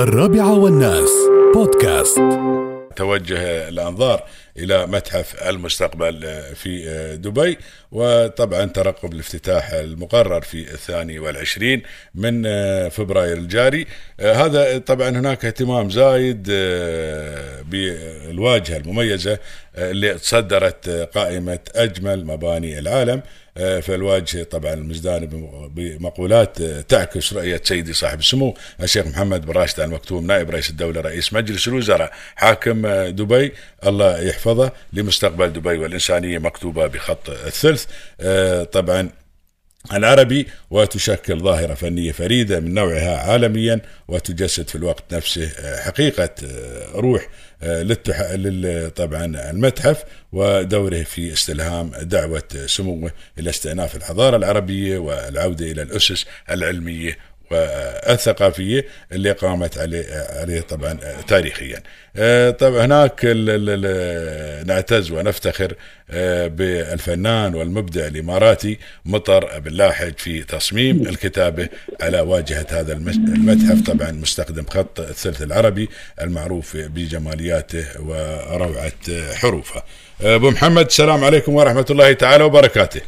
الرابعة والناس. بودكاست. توجه الأنظار إلى متحف المستقبل في دبي وطبعا ترقب الافتتاح المقرر في الثاني والعشرين من فبراير الجاري. هذا طبعا هناك اهتمام زايد بالواجهة المميزة اللي تصدرت قائمة أجمل مباني العالم. فالواجهه طبعا المزدان بمقولات تعكس رؤيه سيدي صاحب السمو الشيخ محمد بن راشد ال مكتوم نائب رئيس الدولة رئيس مجلس الوزراء حاكم دبي. الله يحفظه لمستقبل دبي والإنسانية مكتوبة بخط الثلث. طبعا العربي وتشكل ظاهرة فنية فريدة من نوعها عالميا وتجسد في الوقت نفسه حقيقة روح للتح... لل... طبعا المتحف ودوره في استلهام دعوة سموه إلى استئناف الحضارة العربية والعودة إلى الأسس العلمية والثقافية اللي قامت عليه عليه طبعا تاريخيا. طبعا هناك نعتز ونفتخر بالفنان والمبدع الإماراتي مطر بن لاحج في تصميم الكتابة على واجهة هذا المتحف طبعا مستخدم خط الثلث العربي المعروف بجمالياته وروعة حروفه. أبو محمد السلام عليكم ورحمة الله تعالى وبركاته.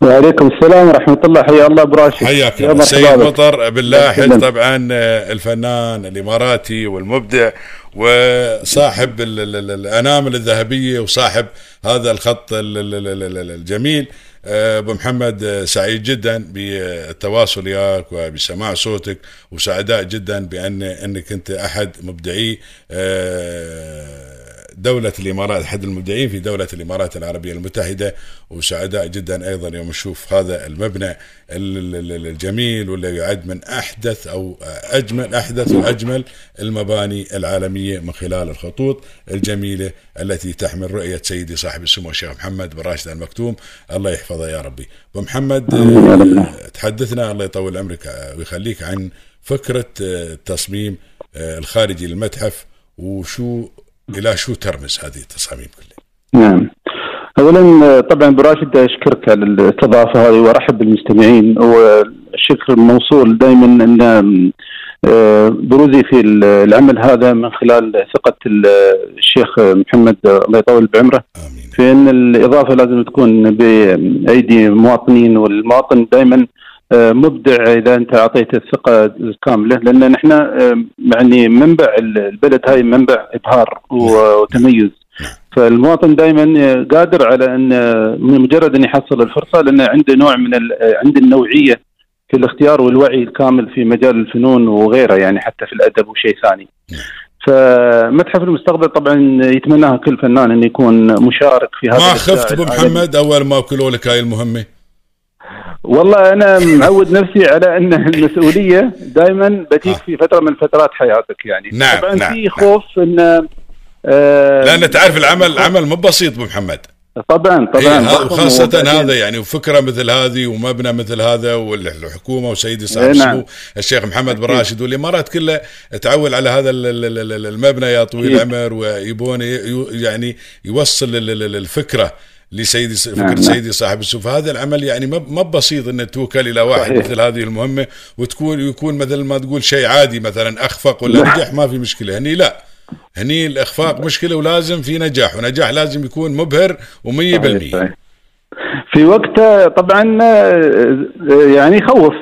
وعليكم السلام ورحمة الله. حيا الله براشد حياك الله. سيد مطر باللاحج طبعا الفنان الإماراتي والمبدع وصاحب الأنامل الذهبية وصاحب هذا الخط الجميل أبو محمد سعيد جدا بالتواصل وياك وبسماع صوتك وسعداء جدا بأن إنك أنت أحد مبدعي دولة الإمارات أحد المبدعين في دولة الإمارات العربية المتحدة وسعداء جدا أيضا يوم نشوف هذا المبنى الجميل واللي يعد من أحدث أو أجمل أحدث وأجمل المباني العالمية من خلال الخطوط الجميلة التي تحمل رؤية سيدي صاحب السمو الشيخ محمد بن راشد المكتوم. الله يحفظه يا ربي. أبو محمد تحدثنا الله يطول عمرك ويخليك عن فكرة التصميم الخارجي للمتحف وشو إلى شو ترمز هذه التصاميم كلها؟ نعم. اولا طبعا براشد أشكرك على الاستضافة هذه وأرحب بالمستمعين والشكر موصول دائما إن بروزي في العمل هذا من خلال ثقة الشيخ محمد الله يطول بعمره آمين في ان الإضافة لازم تكون بأيدي مواطنين والمواطن دائما مبدع إذا أنت اعطيته الثقة الكاملة لأن نحن يعني منبع البلد هاي منبع إبهار وتميز فالمواطن دائما قادر على أن من مجرد أن يحصل الفرصة لأنه عنده نوع من عنده النوعية في الاختيار والوعي الكامل في مجال الفنون وغيره يعني حتى في الأدب وشيء ثاني. فمتحف المستقبل طبعا يتمناها كل فنان انه يكون مشارك في هذا ما خفت أبو محمد أول ما وكلوا لك هاي المهمة؟ والله أنا معود نفسي على أن المسؤولية دائما بتيك في فترة من فترات حياتك يعني. نعم طبعا نعم في خوف إن آه لأن تعرف العمل عمل مو بسيط أبو محمد. طبعا طبعا. إيه وخاصة هذا يعني وفكرة مثل هذه ومبنى مثل هذا والحكومة وسيدي صاحب إيه نعم. السمو الشيخ محمد بن راشد والإمارات كلها تعول على هذا المبنى يا طويل العمر ويبون يعني يوصل الفكرة. لسيدي فكرة نعم. سيدي صاحب السمو فهذا العمل يعني ما بسيط انه توكل إلى واحد صحيح. مثل هذه المهمة وتكون يكون مثل ما تقول شيء عادي مثلا أخفق ولا نجح ما في مشكلة. هني لا. هني الإخفاق مشكلة ولازم في نجاح ونجاح لازم يكون مبهر و100% صحيح. في وقته طبعا يعني يخوف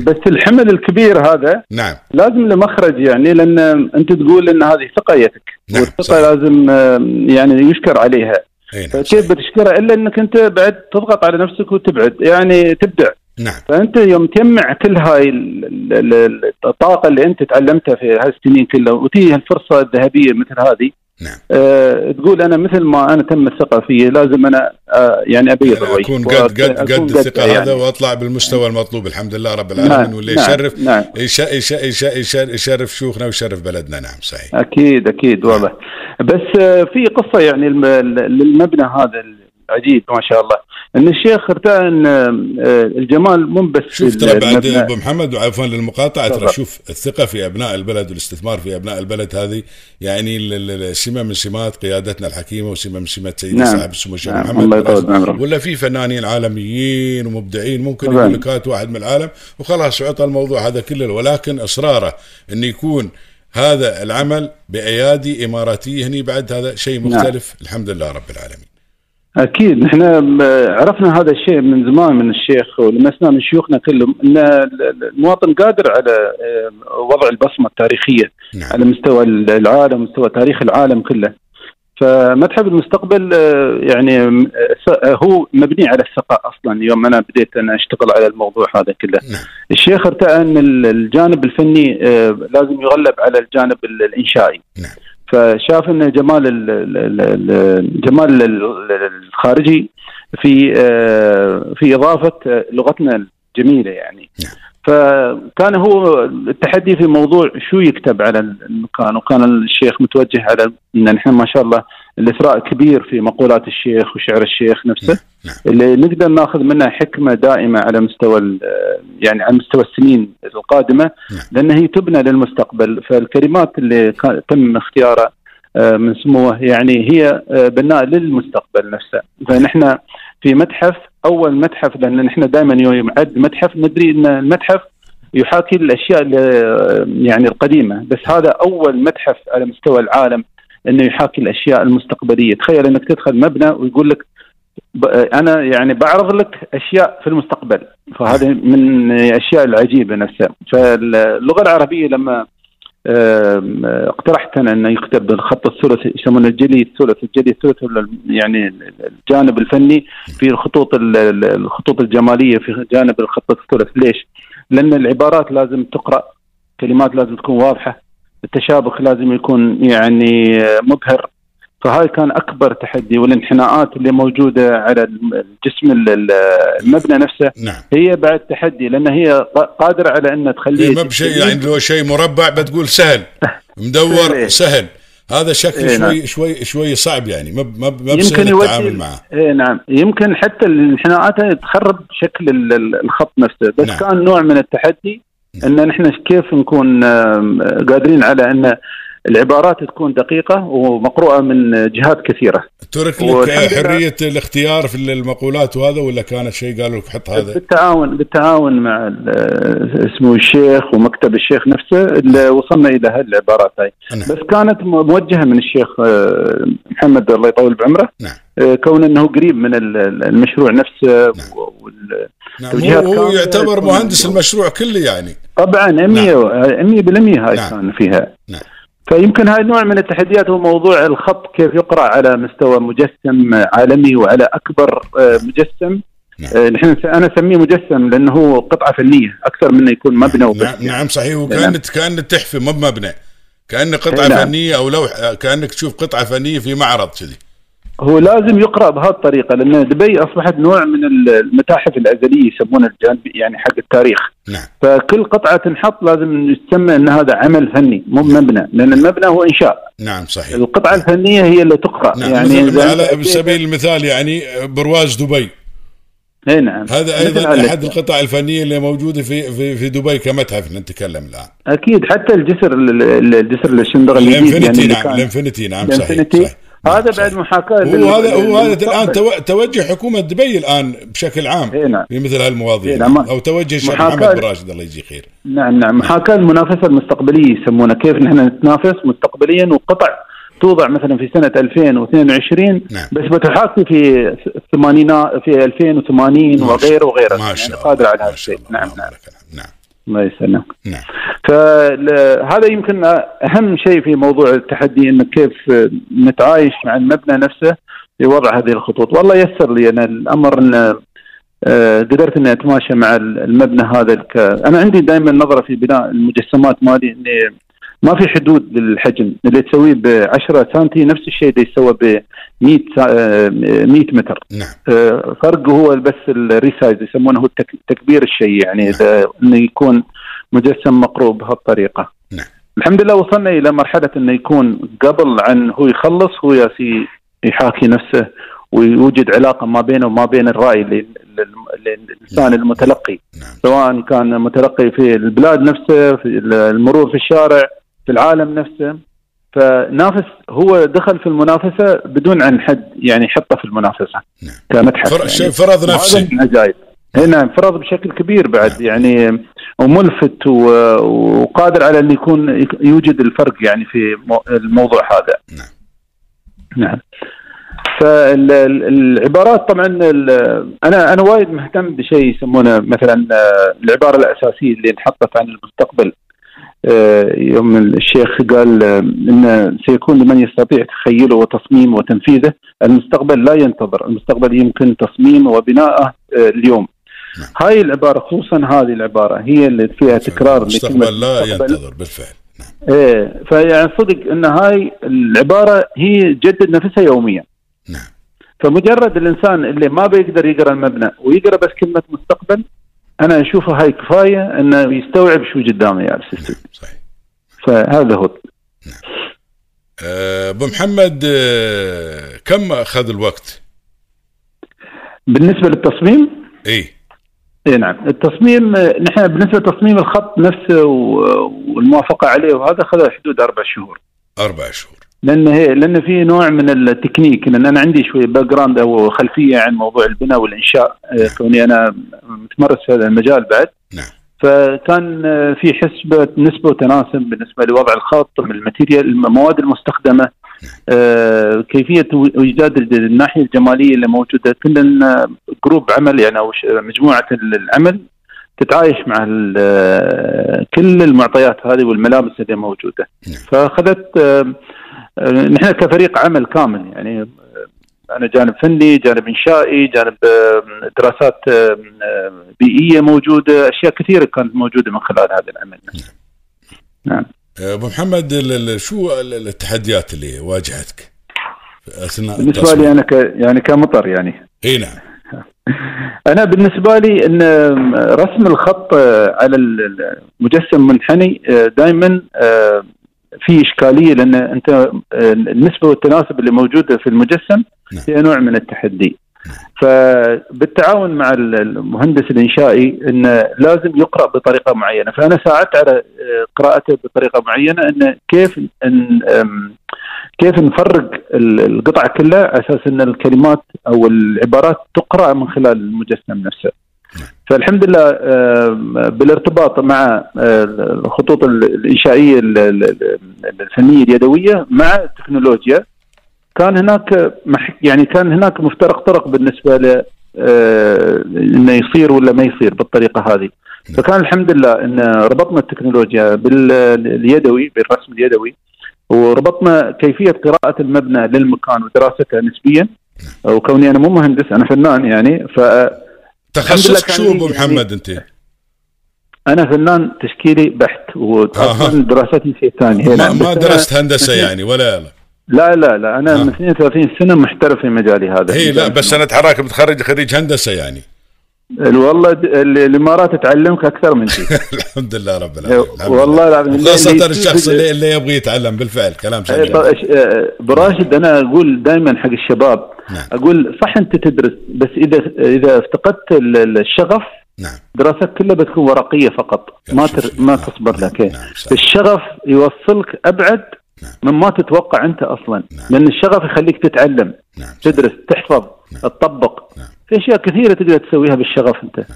بس الحمل الكبير هذا نعم. لازم له مخرج يعني لأن أنت تقول إن هذه ثقيتك نعم، والثقة. لازم يعني يشكر عليها. نعم فكيف صحيح. بتشكرها إلا إنك أنت بعد تضغط على نفسك وتبعد يعني تبدع. نعم. فأنت يوم تجمع كل هاي ال- ال- ال- الطاقة اللي أنت تعلمتها في هالسنين كلها وتيجي الفرصة الذهبية مثل هذه نعم. أه تقول أنا مثل ما أنا تم الثقة فيي لازم أنا أه يعني ابيض الوجه أكون قد قد قد الثقة يعني. هذا وأطلع بالمستوى المطلوب الحمد لله رب العالمين. نعم، واللي نعم، يشرف نعم. يش- يش- يش- يش- يشرف شيوخنا ويشرف بلدنا. نعم صحيح. أكيد أكيد واضح. بس آه، في قصة يعني للمبنى هذا العجيب ما شاء الله إن الشيخ ارتأى ان آه، الجمال مو بس شوف ترى بعد. أبو محمد وعفوا للمقاطعة ترى. شوف الثقة في أبناء البلد والاستثمار في أبناء البلد هذه يعني سمة من سمات قيادتنا الحكيمة وسمة من سمات سيدي نعم. صاحب السمو الشيخ نعم. محمد الله. ولا في فنانين عالميين ومبدعين ممكن. يقول لك هات واحد من العالم وخلاص عطى الموضوع هذا كله ولكن إصراره انه يكون هذا العمل بأيادي إماراتية هني بعد هذا شيء نعم. مختلف. الحمد لله رب العالمين. أكيد. نحن عرفنا هذا الشيء من زمان من الشيخ ولمسنا من شيوخنا كلهم إن المواطن قادر على آه، وضع البصمة التاريخية نعم. على مستوى العالم مستوى تاريخ العالم كله. فمتحف المستقبل آه، يعني آه، س- هو مبني على الثقة أصلا. يوم أنا بديت أنا أشتغل على الموضوع هذا كله. نعم. الشيخ ارتأى أن ال- الجانب الفني آه، لازم يغلب على الجانب ال- الإنشائي. نعم. فشاف أن جمال ال- ال- ال- ال- جمال ال- الخارجي في آه، في إضافة آه، لغتنا الجميلة يعني. نعم. فكان هو التحدي في موضوع شو يكتب على المكان وكان الشيخ متوجه على إن نحن ما شاء الله الإثراء كبير في مقولات الشيخ وشعر الشيخ نفسه نعم. اللي نقدر ناخذ منها حكمة دائمة على مستوى يعني على مستوى السنين القادمة نعم. لأن هي تبنى للمستقبل فالكلمات اللي تم اختيارها آه، من سموه يعني هي آه، بناء للمستقبل نفسه فنحن في متحف أول متحف لأن نحن دائما يوم يعد متحف ندري إن المتحف يحاكي الأشياء ال- يعني القديمة. بس هذا أول متحف على مستوى العالم إنه يحاكي الأشياء المستقبلية. تخيل إنك تدخل مبنى ويقول لك أنا يعني بعرض لك أشياء في المستقبل. فهذا من الأشياء العجيبة نفسها. فاللغة العربية لما اقترحت أنا انه يكتب بالخط الثلثي يسمونه الجلي الثلث الجلي الثلث يعني الجانب الفني في الخطوط ال- ال- الخطوط الجمالية في جانب الخط الثلث ليش؟ لأن العبارات لازم تقرأ كلمات لازم تكون واضحة التشابك لازم يكون يعني مبهر. فهاي كان أكبر تحدي والانحناءات اللي موجودة على الجسم ال- ال- المبنى نفسه نعم هي بعد تحدي لأن هي قادرة على ان تخليه إيه ما بشيء يعني لو شيء مربع بتقول سهل مدور إيه. سهل هذا شكل إيه شوي نعم. شوي شوي صعب يعني ما ما يمكن التعامل معه إيه نعم يمكن حتى الانحناءات تخرب شكل ال- ال- الخط نفسه بس نعم. نعم. كان نوع من التحدي إن نحن كيف نكون قادرين على إن العبارات تكون دقيقة ومقروءة من جهات كثيرة ترك لك. حرية الاختيار في المقولات وهذا ولا كانت شيء قالوا لك حط هذا بالتعاون بالتعاون مع اسمه الشيخ ومكتب الشيخ نفسه اللي وصلنا إلى هالعبارات هاي نعم. بس كانت م- موجهة من الشيخ آه، محمد الله يطول بعمره نعم آه، كون إنه قريب من ال- ال- المشروع نفسه نعم. وال- نعم هو, يعتبر مهندس المشروع كله يعني طبعا 100 100% هاي نعم. كان فيها نعم فيمكن هاي نوع من التحديات هو موضوع الخط كيف يقرأ على مستوى مجسم عالمي وعلى أكبر آه، مجسم نعم. آه، نحن أنا أسميه مجسم لأنه هو قطعة فنية أكثر من يكون مبنى وبس نعم. نعم صحيح نعم. وكانت كانت تحفه مو بمبنى كانه قطعة نعم. فنية أو لوح كأنك تشوف قطعة فنية في معرض كذي هو لازم يقرأ بهذه الطريقة لأن دبي أصبحت نوع من المتاحف الأزلية يسمونها الجانب يعني حق التاريخ. نعم. فكل قطعة تنحط لازم يسمى إن هذا عمل فني مو مبنى لأن المبنى هو إنشاء. نعم صحيح. القطعة الفنية هي اللي تقرأ. نعم. يعني إذا على بسبيل المثال يعني برواز دبي. اي نعم. هذا أيضا. أحد القطع الفنية اللي موجودة في في في دبي كمتحف نتكلم الآن. أكيد حتى الجسر ال- ال- الجسر الشندقه الجديد الانفنتي اللي نعم الانفنتي نعم صحيح صحيح. هذا بعد. محاكاة هو هذا هو هذا الآن توجه حكومة دبي الآن بشكل عام إيه نعم. في مثل هالمواضيع إيه نعم. أو توجه الشيخ محمد بن راشد الله يجزيه خير نعم نعم محاكاة المنافسة المستقبلية يسمونها كيف نحن نتنافس مستقبليا وقطع توضع مثلا في سنة 2022 نعم. بس بتحاكي في الثمانينات في 2080 ما شاء- وغيره وغيره ما يعني شاء الله قادر على هذا ما الشيء نعم نعم. نعم الله يسلمك. نعم. فهذا يمكن أهم شيء في موضوع التحدي انه كيف نتعايش مع المبنى نفسه لوضع هذه الخطوط. والله يسر لي أنا الأمر أن آه، قدرت إني أتماشى مع المبنى هذا الك... أنا عندي دائما نظرة في بناء المجسمات مالي إني ما في حدود للحجم اللي تسويه ب 10 سنتي نفس الشيء اللي يسوى ب 100 سا- آه، 100 متر. نعم. آه، فرق هو بس الريسايز يسمونه تكبير الشيء يعني إذا إنه يكون مجسم مقروء بهالطريقة. نعم. الحمد لله وصلنا إلى مرحلة إنه يكون قبل عن هو يخلص هو ياسي يحاكي نفسه ويوجد علاقة ما بينه وما بين الرأي لل- لل- للانسان المتلقي. نعم. سواء كان متلقي في البلاد نفسه في المرور في الشارع في العالم نفسه فنافس هو دخل في المنافسة بدون عن حد يعني يحطه في المنافسة نعم. كمتحف فر- يعني. فرض نفسي من العجائب هنا فرض بشكل كبير بعد يعني وملفت و- وقادر على أن يكون يوجد الفرق يعني في مو- الموضوع هذا نعم. نعم فالعبارات طبعا أنا أنا وايد مهتم بشيء يسمونه مثلا آه، العبارة الأساسية اللي انحطت عن المستقبل يوم الشيخ قال آه، إن سيكون لمن يستطيع تخيله وتصميمه وتنفيذه المستقبل لا ينتظر المستقبل يمكن تصميمه وبناءه آه، اليوم. نعم. هاي العبارة خصوصا هذه العبارة هي اللي فيها تكرار المستقبل لا. ينتظر بالفعل. نعم. إيه فيعني صدق إن هاي العبارة هي تجدد نفسها يوميا. نعم. فمجرد الإنسان اللي ما بيقدر يقرأ المبنى ويقرأ بس كلمة مستقبل أنا اشوفه هاي كفاية إنه يستوعب شو قدامه يا نعم. صحيح. فهذا هو. آه، أبو محمد آه، كم أخذ الوقت؟ بالنسبة للتصميم؟ إي. إي نعم. التصميم نحن بالنسبة لتصميم الخط نفسه والموافقة عليه وهذا اخذ حدود أربع شهور. أربع شهور. لأن هي لأن في نوع من التكنيك لأن أنا عندي شوية background أو خلفية عن موضوع البناء والإنشاء آه، كوني أنا متمرس في هذا المجال بعد. نعم. فكان آه، في حسبة نسبة وتناسب بالنسبة لوضع الخط من ال material المواد المستخدمة آه، كيفية إيجاد الناحية الجمالية اللي موجودة. كلنا جروب عمل يعني أو مجموعة العمل تتعايش مع كل المعطيات هذه والملابس اللي موجودة. نعم. فأخذت نحن كفريق عمل كامل يعني آه، أنا جانب فني جانب إنشائي جانب آه، دراسات آه، آه، بيئية موجودة أشياء كثيرة كانت موجودة من خلال هذا العمل. نعم. آه، أبو محمد شو ال- ال- التحديات اللي واجهتك؟ أثناء التصميم؟ لي أنا ك يعني كمطر يعني. إي نعم. أنا بالنسبة لي أن رسم الخط آه، على ال- المجسم منحني دائما في إشكالية لأن أنت آه، النسبة والتناسب اللي موجودة في المجسم نعم. هي نوع من التحدي. فبالتعاون مع المهندس الإنشائي أنه لازم يقرأ بطريقة معينة. فأنا ساعدت على آه، قراءته بطريقة معينة أن كيف أم، كيف نفرق ال- القطعة كلها على أساس أن الكلمات أو العبارات تقرأ من خلال المجسم نفسه. فالحمد لله آم، بالارتباط مع آه، الخطوط ال- الإنشائية ال- ال- الفنية اليدوية مع التكنولوجيا كان هناك يعني كان هناك مفترق طرق بالنسبة ل آه، إنه يصير ولا ما يصير بالطريقة هذه. فكان الحمد لله إن ربطنا التكنولوجيا باليدوي بالرسم اليدوي وربطنا كيفية قراءة المبنى للمكان ودراسته نسبيا وكوني أنا مو مهندس أنا فنان يعني فانا تخصصك شو أبو محمد أنت؟ فنان تشكيلي بحت واصلا. دراستي شيء ثاني ما. ما درست هندسة يعني ولا لا لا لا لا أنا آه. من 32 سنة محترف في مجالي هذا هي لا بس أنا أتحرك متخرج خريج هندسة يعني والله الإمارات تعلمك أكثر من شيء الحمد لله رب العالمين والله لله. العظيم اللي الشخص اللي, اللي يبغى يتعلم بالفعل كلام إيه، سليم طيب، إيش- آه، براشد أنا أقول دائما حق الشباب نعم. أقول صح أنت تدرس بس إذا إذا افتقدت ال- ال- الشغف نعم دراستك كلها بتكون ورقية فقط ما تر... ما نعم، تصبر نعم، لك إيه. نعم،. الشغف يوصلك أبعد نعم. مما تتوقع أنت أصلا نعم. لأن الشغف يخليك تتعلم نعم. تدرس تحفظ نعم. تطبق نعم. في أشياء كثيرة تقدر تسويها بالشغف أنت.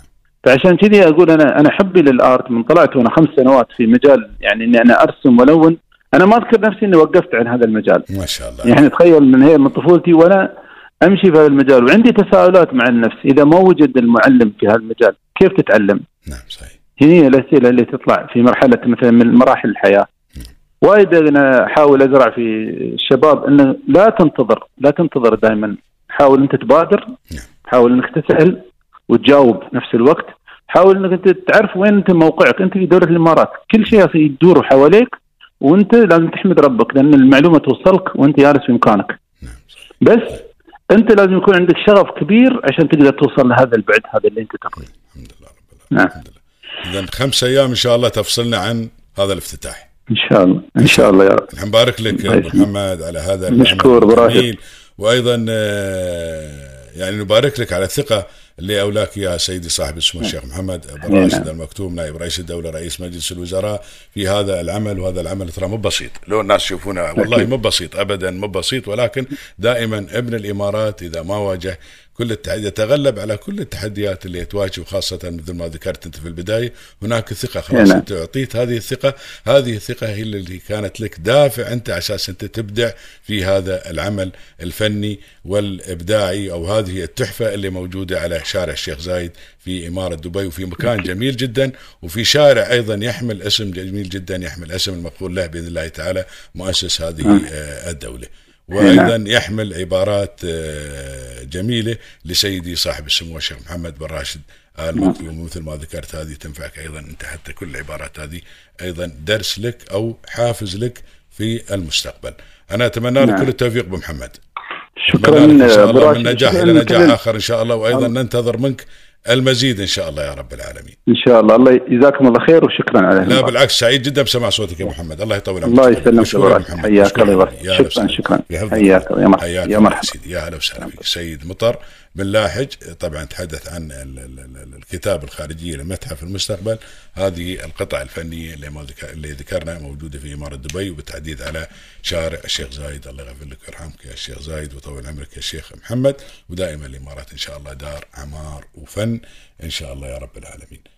فعشان كذي أقول أنا أنا حبي للآرت من طلعت وأنا خمس سنوات في مجال يعني إني أنا أرسم وألون. أنا ما أذكر نفسي إني وقفت عن هذا المجال. ما شاء الله. يعني تخيل من هي من طفولتي وأنا أمشي في هذا المجال. وعندي تساؤلات مع النفس. إذا ما وجد المعلم في هذا المجال كيف تتعلم؟ نعم صحيح. هي الأسئلة اللي تطلع في مرحلة مثلا من مراحل الحياة. وايد أنا أحاول أزرع في الشباب إنه لا تنتظر لا تنتظر دائما. حاول أنت تبادر. نعم. حاول إنك تسأل وتجاوب نفس الوقت. حاول إنك أنت تعرف وين أنت موقعك أنت في دوله الإمارات. كل شيء يدور حواليك وأنت لازم تحمد ربك لأن المعلومة توصلك وأنت جالس في مكانك. بس أنت لازم يكون عندك شغف كبير عشان تقدر توصل لهذا البعد هذا اللي أنت تبغيه. الحمد لله رب العالمين. نعم. اذا خمس أيام إن شاء الله تفصلنا عن هذا الافتتاح. إن شاء الله إن شاء الله يا رب. نحن نبارك لك يسلمك. محمد على هذا مشكور. الجميل. وأيضا آه، يعني نبارك لك على الثقة اللي أولاك اياها سيدي صاحب السمو الشيخ محمد بن راشد المكتوم نائب رئيس الدولة رئيس مجلس الوزراء. في هذا العمل وهذا العمل ترى مو بسيط. لو الناس يشوفونه والله مو بسيط ابدا مو بسيط ولكن دائما ابن الإمارات إذا ما واجه كل التحدي يتغلب على كل التحديات اللي تواجهه خاصة مثل ما ذكرت أنت في البداية هناك ثقة خلاص. أنت أعطيت هذه الثقة هذه الثقة هي اللي كانت لك دافع أنت على أساس أنت تبدع في هذا العمل الفني والإبداعي أو هذه التحفة اللي موجودة على شارع الشيخ زايد في إمارة دبي وفي مكان جميل جدا وفي شارع أيضا يحمل اسم جميل جدا يحمل اسم المقول له بإذن الله تعالى مؤسس هذه الدولة. وأيضا نعم. يحمل عبارات آه، جميلة لسيدي صاحب السمو الشيخ محمد بن راشد آل نعم. مكتوم مثل ما ذكرت هذه تنفعك أيضا أنت حتى كل العبارات هذه أيضا درس لك أو حافز لك في المستقبل. أنا أتمنى لك نعم. كل التوفيق بمحمد. شكرا إن شاء الله من نجاح إلى نجاح آخر إن شاء الله وأيضا ننتظر منك المزيد إن شاء الله يا رب العالمين. إن شاء الله. الله يجزاكم الله خير وشكرا على لا بالعكس سعيد جدا بسماع صوتك يا محمد. الله يطول عمرك. الله يسلمك. حياك الله. ويبارك شكرا. شكرا. حياك يا مرحبا. يا مرحبا سيدي. يا أهلا وسهلا فيك. سيد مطر بن لاحج طبعا تحدث عن الكتاب الخارجية لمتحف المستقبل. هذه القطع الفنية اللي ذكرنا موجودة في إمارة دبي وبالتحديد على شارع الشيخ زايد. الله يغفر لك ويرحمك يا شيخ زايد ويطول عمرك يا شيخ محمد. ودائما الإمارات إن شاء الله دار عمار وفن إن شاء الله يا رب العالمين.